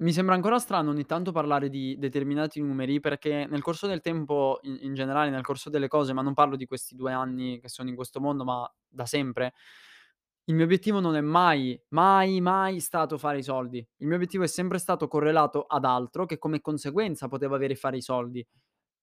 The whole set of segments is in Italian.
Mi sembra ancora strano ogni tanto parlare di determinati numeri, perché nel corso del tempo, in in generale, nel corso delle cose, ma non parlo di questi 2 anni che sono in questo mondo, ma da sempre, il mio obiettivo non è mai, mai, mai stato fare i soldi. Il mio obiettivo è sempre stato correlato ad altro che come conseguenza poteva avere fare i soldi.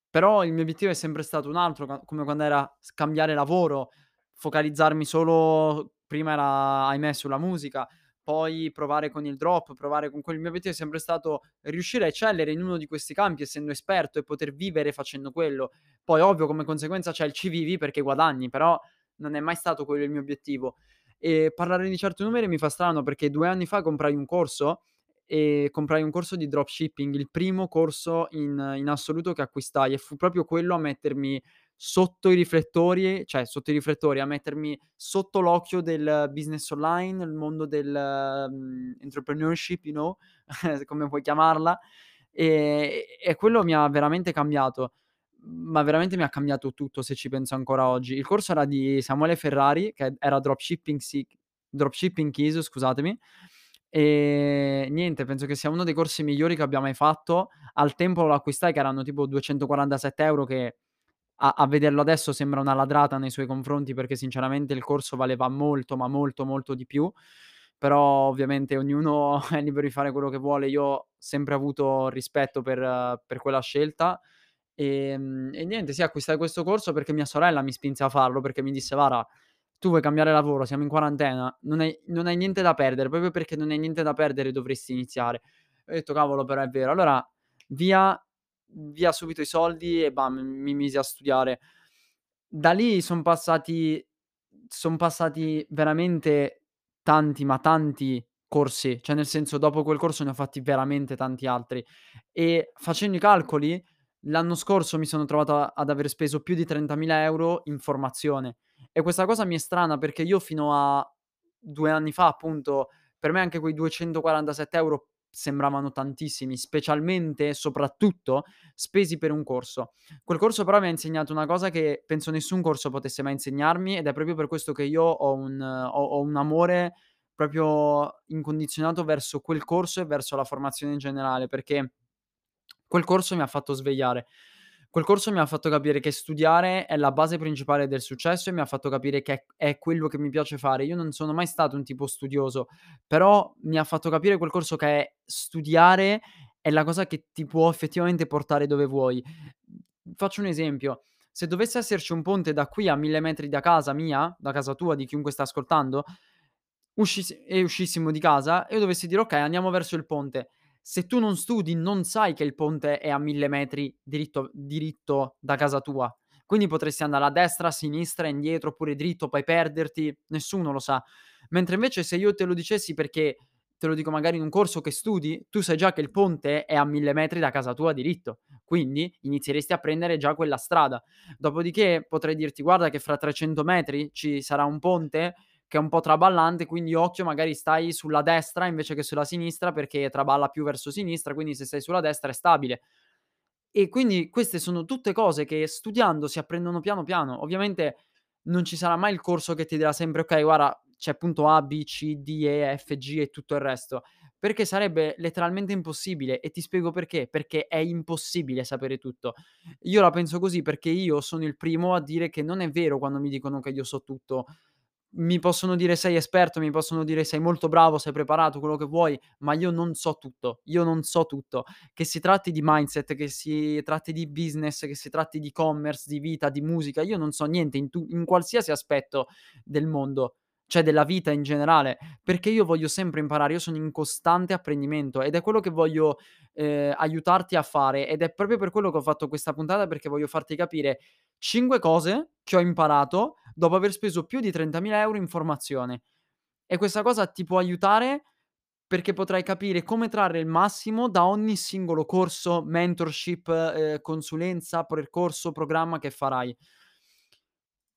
Però il mio obiettivo è sempre stato un altro, come quando era cambiare lavoro, focalizzarmi solo prima era, ahimè, sulla musica, poi provare con il drop, provare con quel mio obiettivo è sempre stato riuscire a eccellere in uno di questi campi essendo esperto e poter vivere facendo quello. Poi ovvio come conseguenza c'è il ci vivi perché guadagni, però non è mai stato quello il mio obiettivo. E parlare di certi numeri mi fa strano perché 2 anni fa comprai un corso e comprai un corso di dropshipping, il primo corso in in assoluto che acquistai e fu proprio quello a mettermi sotto i riflettori cioè sotto i riflettori, a mettermi sotto l'occhio del business online, il mondo del, mhmm, entrepreneurship, you know, come vuoi chiamarla, ehm, e quello mi ha veramente cambiato, ma veramente mi ha cambiato tutto se ci penso ancora oggi. Il corso era di Samuele Ferrari, che era dropshipping Sik Dropshipping Keys, scusatemi, e niente, penso che sia uno dei corsi migliori che abbia mai fatto. Al tempo lo acquistai che erano tipo 247 € che a a vederlo adesso sembra una ladrata nei suoi confronti, perché sinceramente il corso valeva molto, ma molto, molto di più. Però ovviamente ognuno è libero di fare quello che vuole. Io ho sempre avuto rispetto per per quella scelta, ehm, e niente, sì, acquistai questo corso perché mia sorella mi spinse a farlo, perché mi disse: "Guarda, tu vuoi cambiare lavoro, siamo in quarantena, non hai non hai niente da perdere, proprio perché non hai niente da perdere dovresti iniziare". Ho detto: "Cavolo, però è vero". Allora via via subito i soldi e bam, mi misi a studiare. Da lì son passati son passati veramente tanti, ma tanti corsi, cioè nel senso dopo quel corso ne ho fatti veramente tanti altri. E facendo i calcoli l'anno scorso mi sono trovato a ad aver speso più di 30.000 € in formazione. E questa cosa mi è strana perché io fino a 2 anni fa, appunto, per me anche quei 247 € sembravano tantissimi, specialmente, soprattutto, spesi per un corso. Quel corso però mi ha insegnato una cosa che penso nessun corso potesse mai insegnarmi ed è proprio per questo che io ho un ho ho un amore proprio incondizionato verso quel corso e verso la formazione in generale, perché quel corso mi ha fatto svegliare. Quel corso mi ha fatto capire che studiare è la base principale del successo e mi ha fatto capire che è è quello che mi piace fare. Io non sono mai stato un tipo studioso, però mi ha fatto capire quel corso che studiare è la cosa che ti può effettivamente portare dove vuoi. Faccio un esempio: se dovesse esserci un ponte da qui a 1000 metri da casa mia, da casa tua, di chiunque sta ascoltando, uscissi e uscissimo di casa io dovessi dire: "Okay, andiamo verso il ponte." Se tu non studi, non sai che il ponte è a 1000 metri diritto diritto da casa tua. Quindi potresti andare a destra, a sinistra, indietro oppure dritto, poi perderti, nessuno lo sa. Mentre invece se io te lo dicessi perché te lo dico magari in un corso che studi, tu sai già che il ponte è a 1000 metri da casa tua diritto, quindi inizieresti a prendere già quella strada. Dopodiché potrei dirti: "Guarda che fra 300 metri ci sarà un ponte che è un po' traballante, quindi occhio, magari stai sulla destra invece che sulla sinistra perché traballa più verso sinistra, quindi se stai sulla destra è stabile". E quindi queste sono tutte cose che studiando si apprendono piano piano. Ovviamente non ci sarà mai il corso che ti dirà sempre: "Okay, guarda, c'è punto A, B, C, D, E, F, G e tutto il resto", perché sarebbe letteralmente impossibile e ti spiego perché: perché è impossibile sapere tutto. Io la penso così perché io sono il primo a dire che non è vero quando mi dicono che io so tutto. Mi possono dire: "Sei esperto", mi possono dire: "Sei molto bravo, sei preparato", quello che vuoi, ma io non so tutto. Io non so tutto. Che si tratti di mindset, che si tratti di business, che si tratti di commerce, di vita, di musica, io non so niente in tu in qualsiasi aspetto del mondo, cioè della vita in generale, perché io voglio sempre imparare, io sono in costante apprendimento ed è quello che voglio, ehm, aiutarti a fare ed è proprio per quello che ho fatto questa puntata, perché voglio farti capire 5 cose che ho imparato dopo aver speso più di 30.000 € in formazione. E questa cosa ti può aiutare perché potrai capire come trarre il massimo da ogni singolo corso, mentorship, ehm, consulenza, percorso, programma che farai.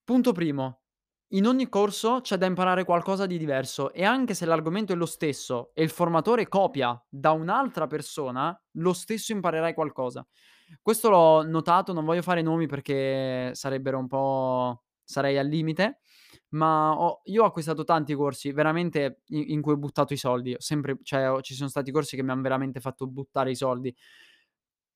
Punto primo: in ogni corso c'è da imparare qualcosa di diverso e anche se l'argomento è lo stesso e il formatore copia da un'altra persona, lo stesso imparerai qualcosa. Questo l'ho notato, non voglio fare nomi perché sarebbero un po' sarei al limite, ma ho io ho acquistato tanti corsi veramente i in cui ho buttato i soldi. Ho sempre cioè ho ci sono stati corsi che mi han veramente fatto buttare i soldi.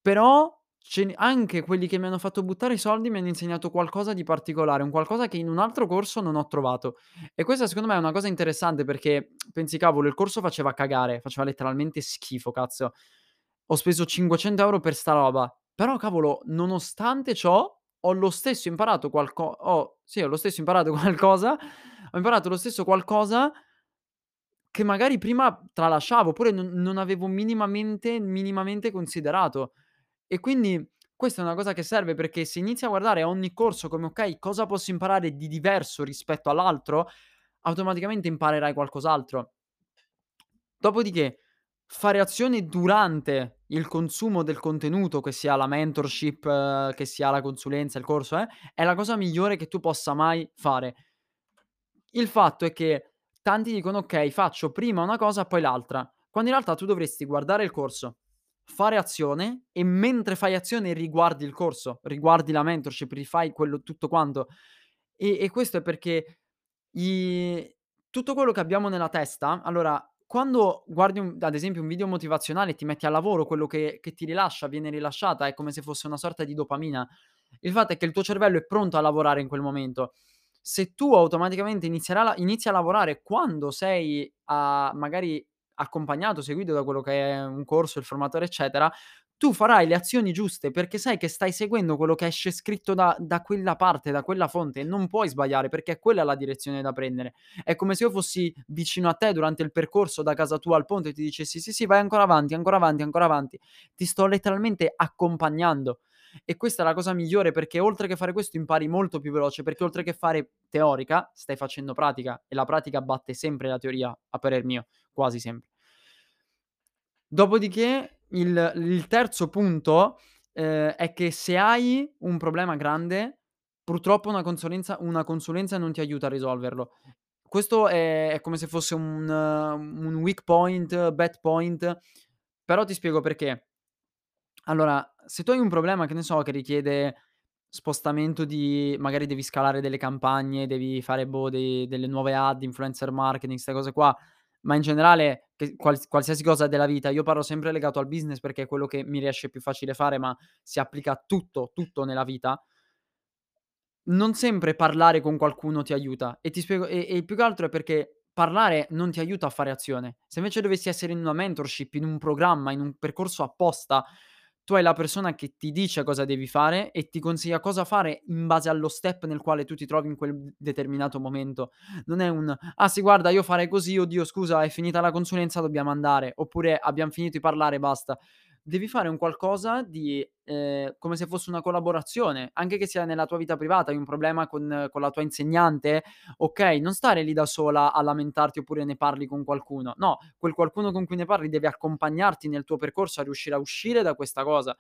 Però ce anche quelli che mi hanno fatto buttare i soldi mi hanno insegnato qualcosa di particolare, un qualcosa che in un altro corso non ho trovato. E questa secondo me è una cosa interessante perché pensi: "Cavolo, il corso faceva cagare, faceva letteralmente schifo, cazzo. Ho speso 500 € per sta roba, però cavolo, nonostante ciò ho lo stesso imparato qualco ho sì, ho lo stesso imparato qualcosa ho imparato lo stesso qualcosa che magari prima tralasciavo, oppure non non avevo minimamente minimamente considerato. E quindi questa è una cosa che serve perché se inizi a guardare ogni corso come: okay, cosa posso imparare di diverso rispetto all'altro, automaticamente imparerai qualcos'altro. Dopodiché, fare azioni durante il consumo del contenuto, che sia la mentorship, che sia la consulenza, il corso, eh, è la cosa migliore che tu possa mai fare. Il fatto è che tanti dicono: "Okay, faccio prima una cosa, poi l'altra", quando in realtà tu dovresti guardare il corso, fare azione e mentre fai azione riguardi il corso, riguardi la mentorship, rifai quello tutto quanto. E e questo è perché i tutto quello che abbiamo nella testa allora, quando guardi un ad esempio un video motivazionale e ti metti al lavoro, quello che che ti rilascia viene rilasciata, è come se fosse una sorta di dopamina. Il fatto è che il tuo cervello è pronto a lavorare in quel momento. Se tu automaticamente la inizi a lavorare quando sei a magari accompagnato, seguito da quello che è un corso, il formatore, eccetera, tu farai le azioni giuste perché sai che stai seguendo quello che esce scritto da da quella parte, da quella fonte e non puoi sbagliare perché è quella la direzione da prendere. È come se io fossi vicino a te durante il percorso da casa tua al ponte e ti dicessi: "Sì, sì, vai ancora avanti, ancora avanti, ancora avanti." Ti sto letteralmente accompagnando. E questa è la cosa migliore perché oltre che fare questo impari molto più veloce, perché oltre che fare teorica, stai facendo pratica e la pratica batte sempre la teoria, a parer mio, quasi sempre. Dopodiché il il terzo punto, ehm, è che se hai un problema grande, purtroppo una consulenza una consulenza non ti aiuta a risolverlo. Questo è è come se fosse un un weak point, bad point, però ti spiego perché. Allora, se tu hai un problema, che ne so, che richiede spostamento di magari devi scalare delle campagne, devi fare, boh, dei delle nuove ad, influencer marketing, 'ste cose qua, ma in generale qualsiasi cosa della vita, io parlo sempre legato al business perché è quello che mi riesce più facile fare, ma si applica a tutto, tutto nella vita. Non sempre parlare con qualcuno ti aiuta. E ti spiego e e più che altro è perché parlare non ti aiuta a fare azione. Se invece dovessi essere in una mentorship, in un programma, in un percorso apposta, tu hai la persona che ti dice cosa devi fare e ti consiglia cosa fare in base allo step nel quale tu ti trovi in quel determinato momento. Non è un: "Ah sì guarda io farei così, oddio scusa è finita la consulenza dobbiamo andare", oppure: "Abbiam finito di parlare basta". Devi fare un qualcosa di ehm, come se fosse una collaborazione, anche che sia nella tua vita privata, hai un problema con con la tua insegnante, okay, non stare lì da sola a lamentarti oppure ne parli con qualcuno. No, quel qualcuno con cui ne parli deve accompagnarti nel tuo percorso a riuscire a uscire da questa cosa.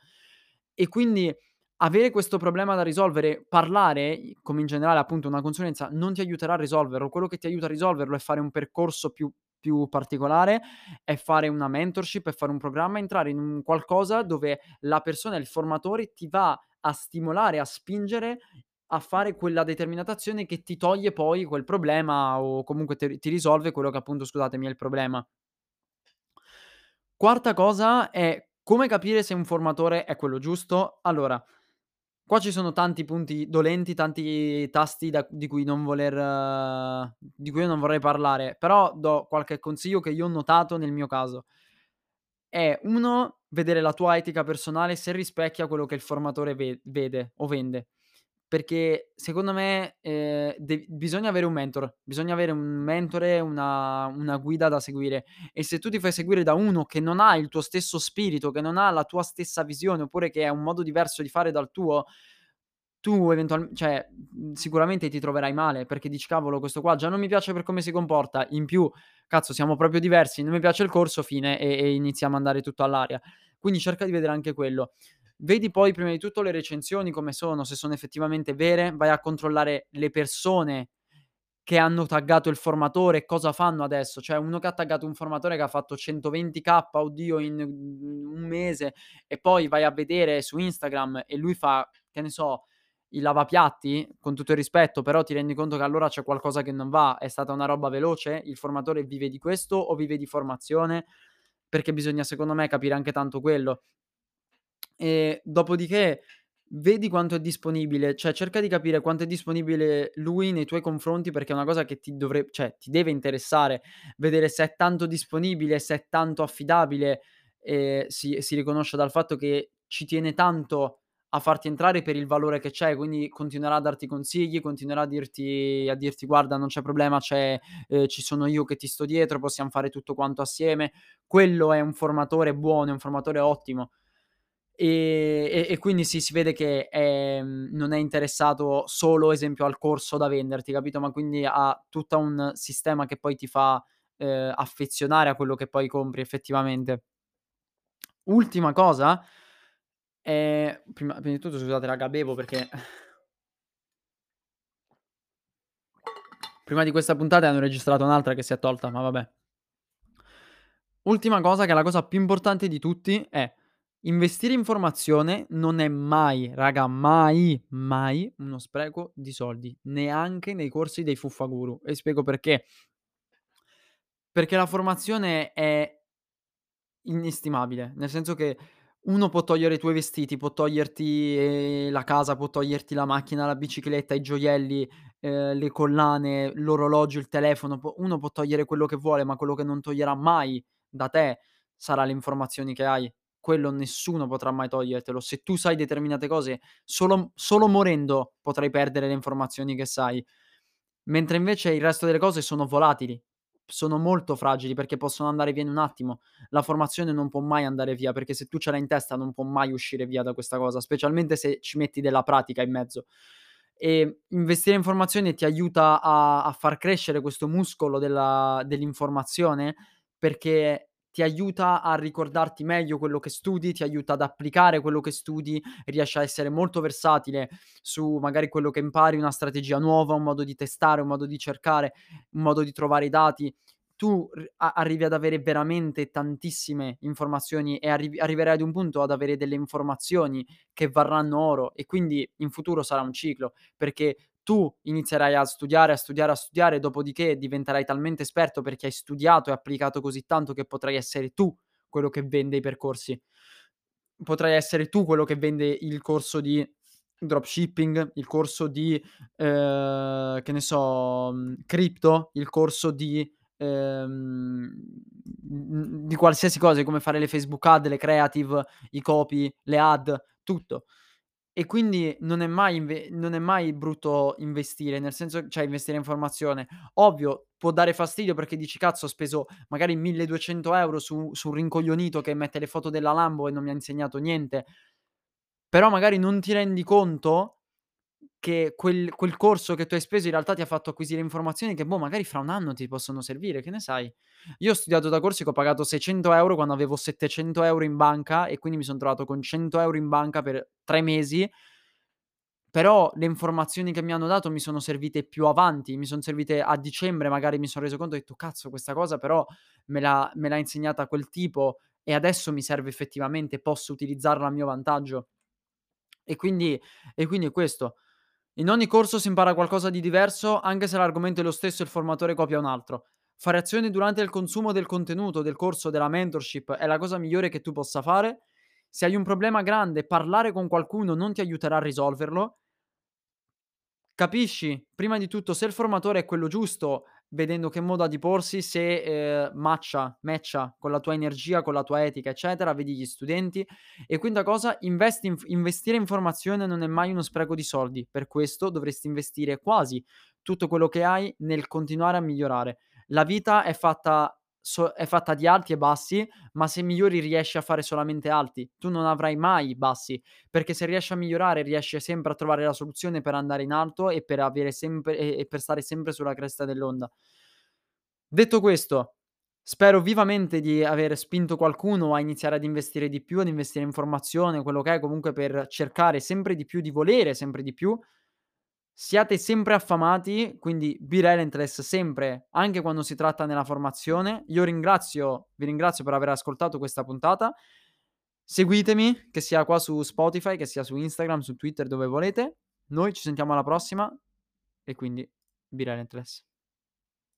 E quindi avere questo problema da risolvere, parlare, come in generale appunto una consulenza, non ti aiuterà a risolverlo. Quello che ti aiuta a risolverlo è fare un percorso più più particolare, è fare una mentorship, è fare un programma, entrare in un qualcosa dove la persona, il formatore ti va a stimolare, a spingere a fare quella determinata azione che ti toglie poi quel problema o comunque te ti risolve quello che appunto, scusatemi, è il problema. Quarta cosa è come capire se un formatore è quello giusto. Allora, qua ci sono tanti punti dolenti, tanti tasti da di cui non voler di cui io non vorrei parlare, però do qualche consiglio che io ho notato nel mio caso. È 1 vedere la tua etica personale se rispecchia quello che il formatore ve vede o vende. Perché secondo me, ehm, dev bisogna avere un mentor, bisogna avere un mentore, una una guida da seguire e se tu ti fai seguire da uno che non ha il tuo stesso spirito, che non ha la tua stessa visione, oppure che ha un modo diverso di fare dal tuo, tu eventual cioè, mhmm, sicuramente ti troverai male perché dici: "Cavolo questo qua già non mi piace per come si comporta, in più cazzo siamo proprio diversi, non mi piace il corso, fine", e e inizi a mandare tutto all'aria. Quindi cerca di vedere anche quello. Vedi poi prima di tutto le recensioni come sono, se sono effettivamente vere, vai a controllare le persone che hanno taggato il formatore, cosa fanno adesso. Cioè uno che ha taggato un formatore che ha fatto 120K, oddio in, mhmm, un mese e poi vai a vedere su Instagram e lui fa, che ne so, il lavapiatti, con tutto il rispetto, però ti rendi conto che allora c'è qualcosa che non va, è stata una roba veloce? Il formatore vive di questo o vive di formazione? Perché bisogna secondo me capire anche tanto quello. E dopodiché vedi quanto è disponibile, cioè cerca di capire quanto è disponibile lui nei tuoi confronti, perché è una cosa che ti dovre cioè ti deve interessare, vedere se è tanto disponibile, se è tanto affidabile, ehm, si si riconosce dal fatto che ci tiene tanto a farti entrare per il valore che c'è, quindi continuerà a darti consigli, continuerà a dirti a dirti: "Guarda non c'è problema, c'è ehm, ci sono io che ti sto dietro, possiam fare tutto quanto assieme." Quello è un formatore buono, è un formatore ottimo. Ehm, e e quindi sì, si vede che, ehm, non è interessato solo, esempio, al corso da venderti, capito, ma quindi ha tutta un sistema che poi ti fa, ehm, affezionare a quello che poi compri effettivamente. Ultima cosa, ehm, prima prima di tutto scusate raga, bevo perché prima di questa puntata hanno registrata un'altra che si è tolta, ma vabbè. Ultima cosa, che è la cosa più importante di tutti, è investire in formazione non è mai, raga, mai, mai uno spreco di soldi, neanche nei corsi dei Fuffaguru e spiego perché. Perché la formazione è inestimabile, nel senso che uno può togliere i tuoi vestiti, può toglierti, ehm, la casa, può toglierti la macchina, la bicicletta, i gioielli, ehm, le collane, l'orologio, il telefono, uno può togliere quello che vuole, ma quello che non toglierà mai da te sarà le informazioni che hai. Quello nessuno potrà mai togliertelo. Se tu sai determinate cose, solo solo morendo potrai perdere le informazioni che sai. Mentre invece il resto delle cose sono volatili, sono molto fragili perché possono andare via in un attimo. La formazione non può mai andare via, perché se tu ce l'hai in testa non può mai uscire via da questa cosa, specialmente se ci metti della pratica in mezzo. E investire in formazione ti aiuta a a far crescere questo muscolo della dell'informazione, perché ti aiuta a ricordarti meglio quello che studi, ti aiuta ad applicare quello che studi, riesci a essere molto versatile su magari quello che impari, una strategia nuova, un modo di testare, un modo di cercare, un modo di trovare i dati. Tu a arrivi ad avere veramente tantissime informazioni e arrivi arriverai ad un punto ad avere delle informazioni che varranno oro e quindi in futuro sarà un ciclo, perché tu inizierai a studiare, a studiare, a studiare, dopodiché diventerai talmente esperto perché hai studiato e applicato così tanto che potrai essere tu quello che vende i percorsi. Potrai essere tu quello che vende il corso di dropshipping, il corso di, ehm, che ne so, mhmm, cripto, il corso di, ehm, di qualsiasi cosa, come fare le Facebook ad, le creative, i copy, le ad, tutto. E quindi non è mai inve non è mai brutto investire, nel senso cioè investire in formazione. Ovvio, può dare fastidio perché dici: "Cazzo, ho speso magari 1200 € su su un rincoglionito che mette le foto della Lambo e non mi ha insegnato niente." Però magari non ti rendi conto che quel quel corso che tu hai speso in realtà ti ha fatto acquisire informazioni che, boh, magari fra 1 anno ti possono servire, che ne sai? Io ho studiato da corsi che ho pagato 600 € quando avevo 700 € in banca e quindi mi son trovato con 100 € in banca per 3 mesi però le informazioni che mi hanno dato mi sono servite più avanti, mi son servite a dicembre, magari mi son reso conto, ho detto: "Cazzo, questa cosa però me l'ha me l'ha insegnata quel tipo e adesso mi serve effettivamente, posso utilizzarla a mio vantaggio." E quindi e quindi è questo. In ogni corso si impara qualcosa di diverso, anche se l'argomento è lo stesso e il formatore copia un altro. Fare azioni durante il consumo del contenuto, del corso, della mentorship è la cosa migliore che tu possa fare. Se hai un problema grande, parlare con qualcuno non ti aiuterà a risolverlo. Capisci, prima di tutto, se il formatore è quello giusto, vedendo che modo ha di porsi, se, ehm, matcha matcha con la tua energia, con la tua etica, eccetera, vedi gli studenti. E quinta cosa, investi in investire in formazione non è mai uno spreco di soldi, per questo dovresti investire quasi tutto quello che hai nel continuare a migliorare. La vita è fatta so è fatta di alti e bassi, ma se migliori riesci a fare solamente alti. Tu non avrai mai bassi, perché se riesci a migliorare riesci sempre a trovare la soluzione per andare in alto e per sempre e per stare sempre sulla cresta dell'onda. Detto questo, spero vivamente di aver spinto qualcuno a iniziare ad investire di più, ad investire in formazione, quello che è, comunque per cercare sempre di più, di volere sempre di più. Siate sempre affamati, quindi be relentless sempre, anche quando si tratta nella formazione. Io ringrazio vi ringrazio per aver ascoltato questa puntata. Seguitemi, che sia qua su Spotify, che sia su Instagram, su Twitter, dove volete. Noi ci sentiamo alla prossima e quindi be relentless.